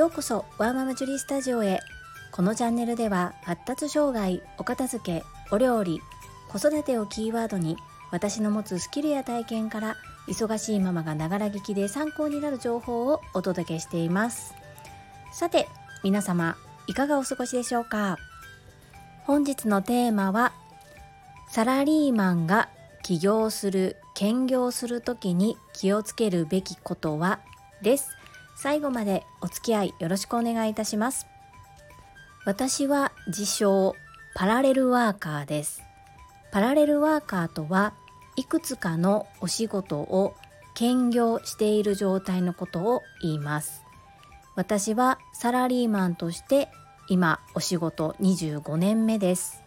ようこそワーママジュリースタジオへ。このチャンネルでは発達障害お片付けお料理子育てをキーワードに私の持つスキルや体験から忙しいママがながら聞きで参考になる情報をお届けしています。さて皆様いかがお過ごしでしょうか？本日のテーマはサラリーマンが起業する兼業する時に気をつけるべきことは？です。最後までお付き合いよろしくお願いいたします。私は自称パラレルワーカーです。パラレルワーカーとはいくつかのお仕事を兼業している状態のことを言います。私はサラリーマンとして今お仕事25年目です。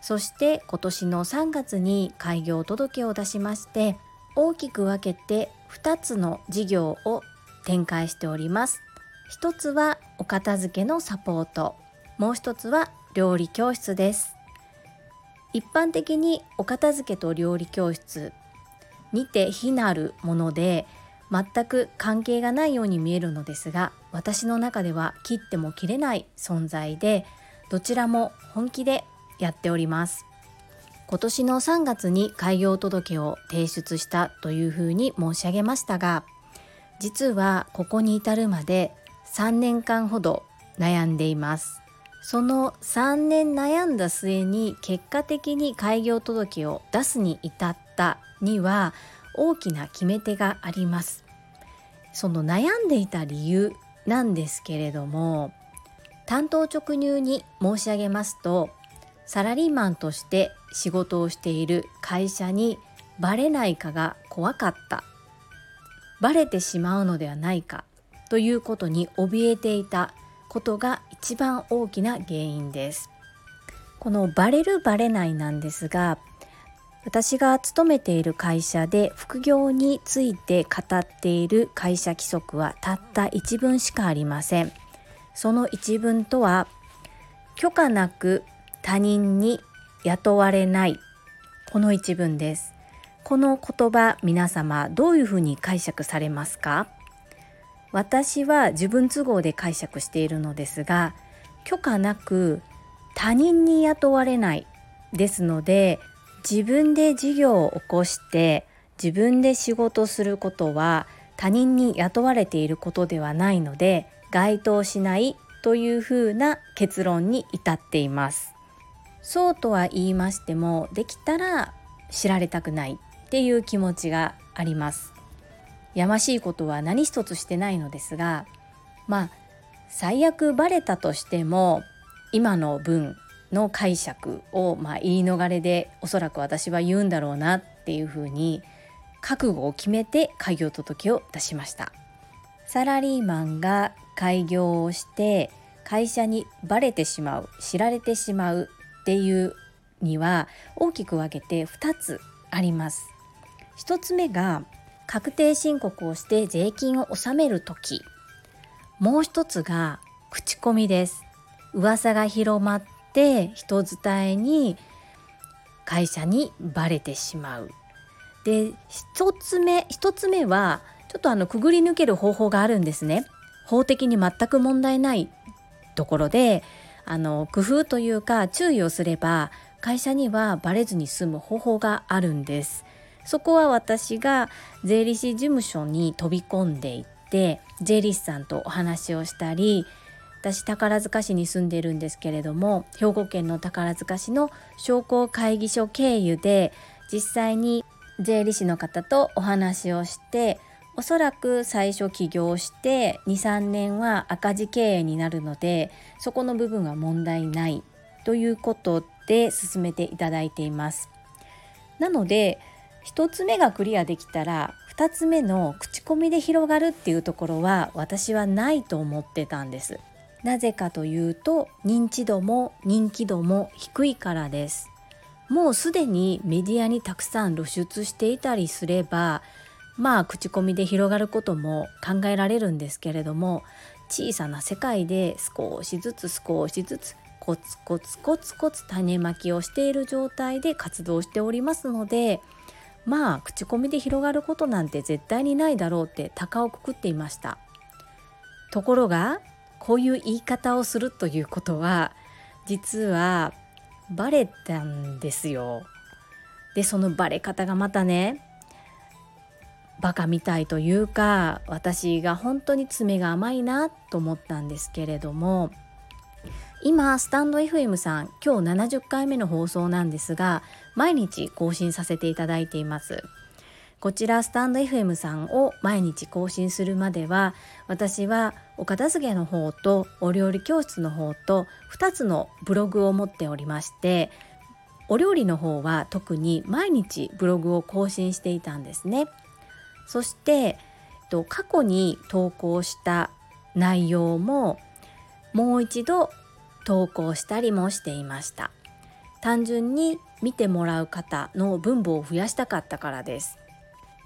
そして今年の3月に開業届を出しまして大きく分けて2つの事業を展開しております。一つはお片付けのサポート。もう一つは料理教室です。一般的にお片付けと料理教室にて非なるもので全く関係がないように見えるのですが私の中では切っても切れない存在でどちらも本気でやっております。今年の3月に開業届を提出したというふうに申し上げましたが実はここに至るまで3年間ほど悩んでいます。その3年悩んだ末に結果的に開業届を出すに至ったには大きな決め手があります。その悩んでいた理由なんですけれども担当直入に申し上げますとサラリーマンとして仕事をしている会社にバレないかが怖かった。バレてしまうのではないかということに怯えていたことが一番大きな原因です。このバレるバレないなんですが私が勤めている会社で副業について語っている会社規則はたった一文しかありません。その一文とは許可なく他人に雇われないこの一文です。この言葉皆様どういうふうに解釈されますか？私は自分都合で解釈しているのですが許可なく他人に雇われないですので自分で事業を起こして自分で仕事することは他人に雇われていることではないので該当しないというふうな結論に至っています。そうとは言いましてもできたら知られたくない。っていう気持ちがあります。やましいことは何一つしてないのですがまあ最悪バレたとしても今の文の解釈を、まあ、言い逃れでおそらく私は言うんだろうなっていうふうに覚悟を決めて開業届を出しました。サラリーマンが開業をして会社にバレてしまう知られてしまうっていうには大きく分けて2つあります。1つ目が確定申告をして税金を納める時。もう一つが口コミです。噂が広まって人伝えに会社にバレてしまう。で一つ目一つ目はちょっとあのくぐり抜ける方法があるんですね。法的に全く問題ない。ところであの工夫というか注意をすれば会社にはバレずに済む方法があるんです。そこは私が税理士事務所に飛び込んでいって税理士さんとお話をしたり私宝塚市に住んでるんですけれども兵庫県の宝塚市の商工会議所経由で実際に税理士の方とお話をしておそらく最初起業して23年は赤字経営になるのでそこの部分は問題ないということで進めていただいています。なので1つ目がクリアできたら2つ目の口コミで広がるっていうところは私はないと思ってたんです。なぜかというと認知度も人気度も低いからですもうすでにメディアにたくさん露出していたりすればまあ口コミで広がることも考えられるんですけれども小さな世界で少しずつ少しずつコツコツコツコツ種まきをしている状態で活動しておりますのでまあ口コミで広がることなんて絶対にないだろうって鷹をくくっていましたところがこういう言い方をするということは実はバレたんですよ。でそのバレ方がまたねバカみたいというか私が本当に爪が甘いなと思ったんですけれども今スタンド FM さん今日70回目の放送なんですが毎日更新させていただいています。こちらスタンド FM さんを毎日更新するまでは私はお片付けの方とお料理教室の方と2つのブログを持っておりましてお料理の方は特に毎日ブログを更新していたんですね。そして過去に投稿した内容ももう一度投稿したりもしていました。単純に見てもらう方の分母を増やしたかったからです。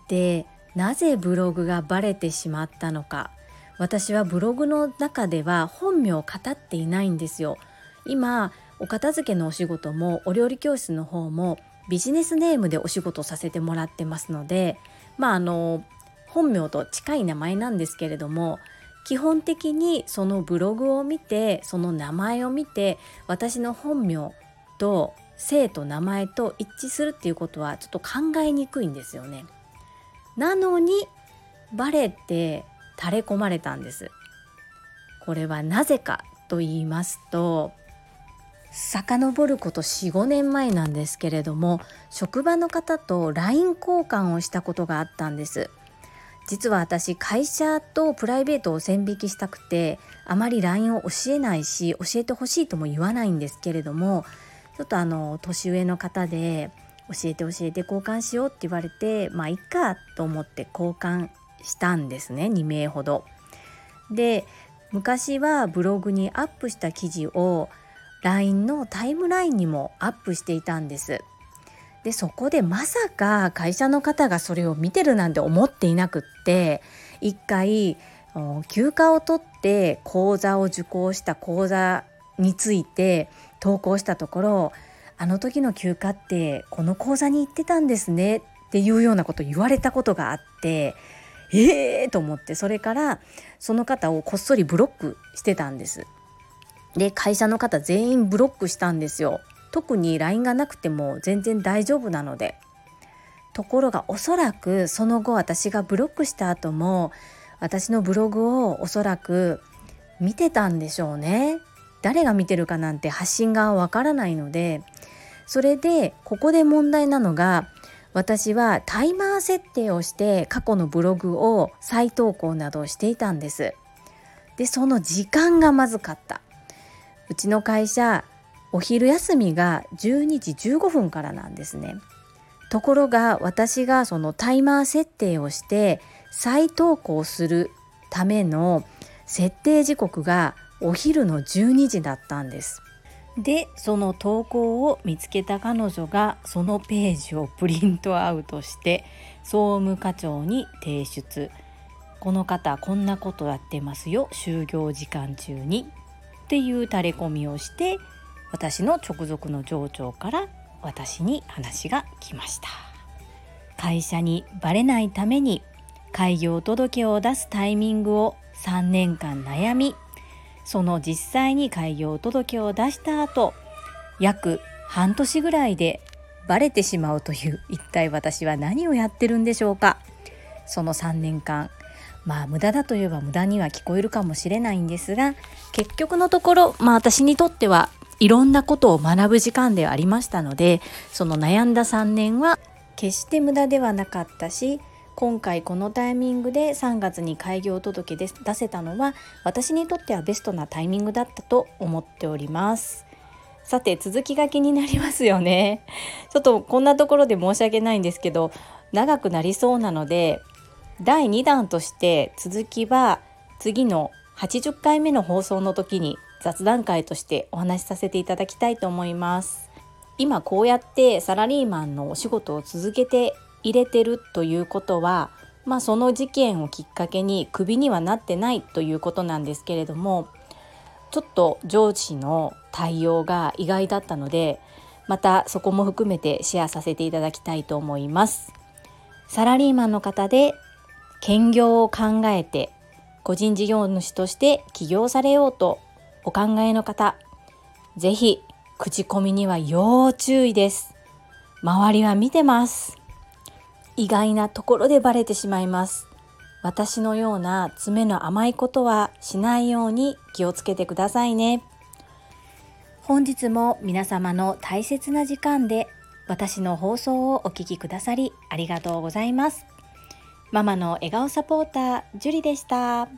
でなぜブログがバレてしまったのか。私はブログの中では本名を語っていないんですよ。今お片付けのお仕事もお料理教室の方もビジネスネームでお仕事させてもらってますのでまああの本名と近い名前なんですけれども基本的にそのブログを見てその名前を見て私の本名と姓と名前と一致するっていうことはちょっと考えにくいんですよね。なのにバレて垂れ込まれたんです。これはなぜかと言いますと遡ること45年前なんですけれども職場の方と LINE 交換をしたことがあったんです実は私会社とプライベートを線引きしたくてあまり LINE を教えないし教えてほしいとも言わないんですけれどもちょっとあの年上の方で教えて教えて交換しようって言われてまあいっかと思って交換したんですね2名ほど。で昔はブログにアップした記事を LINE のタイムラインにもアップしていたんです。でそこでまさか会社の方がそれを見てるなんて思っていなくって一回休暇を取って講座を受講した講座について投稿したところあの時の休暇ってこの講座に行ってたんですねっていうようなこと言われたことがあってええー、と思ってそれからその方をこっそりブロックしてたんです。で会社の方全員ブロックしたんですよ特に LINE がなくても全然大丈夫なので。ところがおそらくその後私がブロックした後も私のブログをおそらく見てたんでしょうね。誰が見てるかなんて発信がわからないので。それでここで問題なのが私はタイマー設定をして過去のブログを再投稿などしていたんです。でその時間がまずかった。うちの会社お昼休みが12時15分からなんですね。ところが私がそのタイマー設定をして再投稿するための設定時刻がお昼の12時だったんです。でその投稿を見つけた彼女がそのページをプリントアウトして総務課長に提出。この方こんなことやってますよ。就業時間中に。っていう垂れ込みをして私の直属の上長から私に話が来ました。会社にバレないために開業届を出すタイミングを3年間悩みその実際に開業届を出した後約半年ぐらいでバレてしまうという一体私は何をやってるんでしょうか。その3年間まあ無駄だといえば無駄には聞こえるかもしれないんですが結局のところまあ私にとってはいろんなことを学ぶ時間ではありましたのでその悩んだ3年は決して無駄ではなかったし今回このタイミングで3月に開業届で出せたのは私にとってはベストなタイミングだったと思っております。さて続きが気になりますよね。ちょっとこんなところで申し訳ないんですけど長くなりそうなので第2弾として続きは次の80回目の放送の時に雑談会としてお話しさせていただきたいと思います。今こうやってサラリーマンのお仕事を続けて入れてるということはまあその事件をきっかけにクビにはなってないということなんですけれどもちょっと上司の対応が意外だったのでまたそこも含めてシェアさせていただきたいと思います。サラリーマンの方で兼業を考えて個人事業主として起業されようとお考えの方、ぜひ口コミには要注意です。周りは見てます。意外なところでバレてしまいます。私のような爪の甘いことはしないように気をつけてくださいね。本日も皆様の大切な時間で私の放送をお聴きくださりありがとうございます。ママの笑顔サポーター、ジュリでした。